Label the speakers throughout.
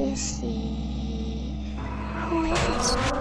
Speaker 1: to see. Who is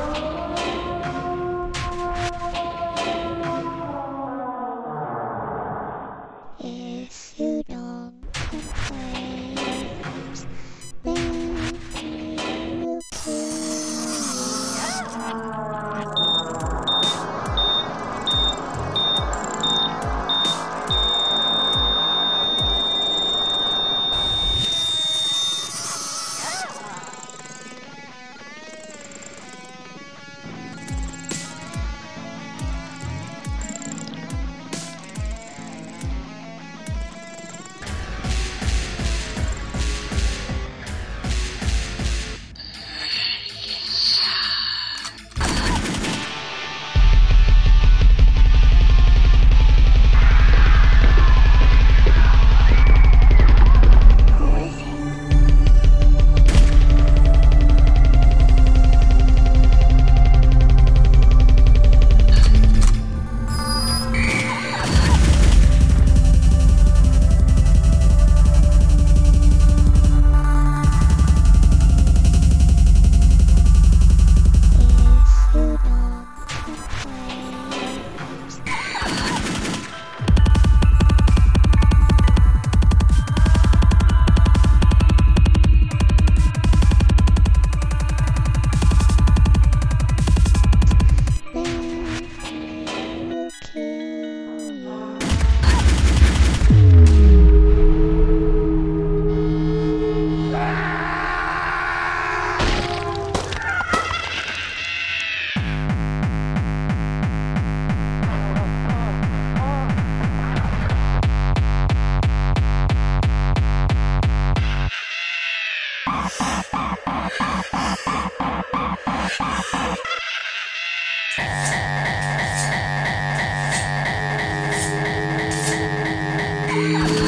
Speaker 1: Yeah.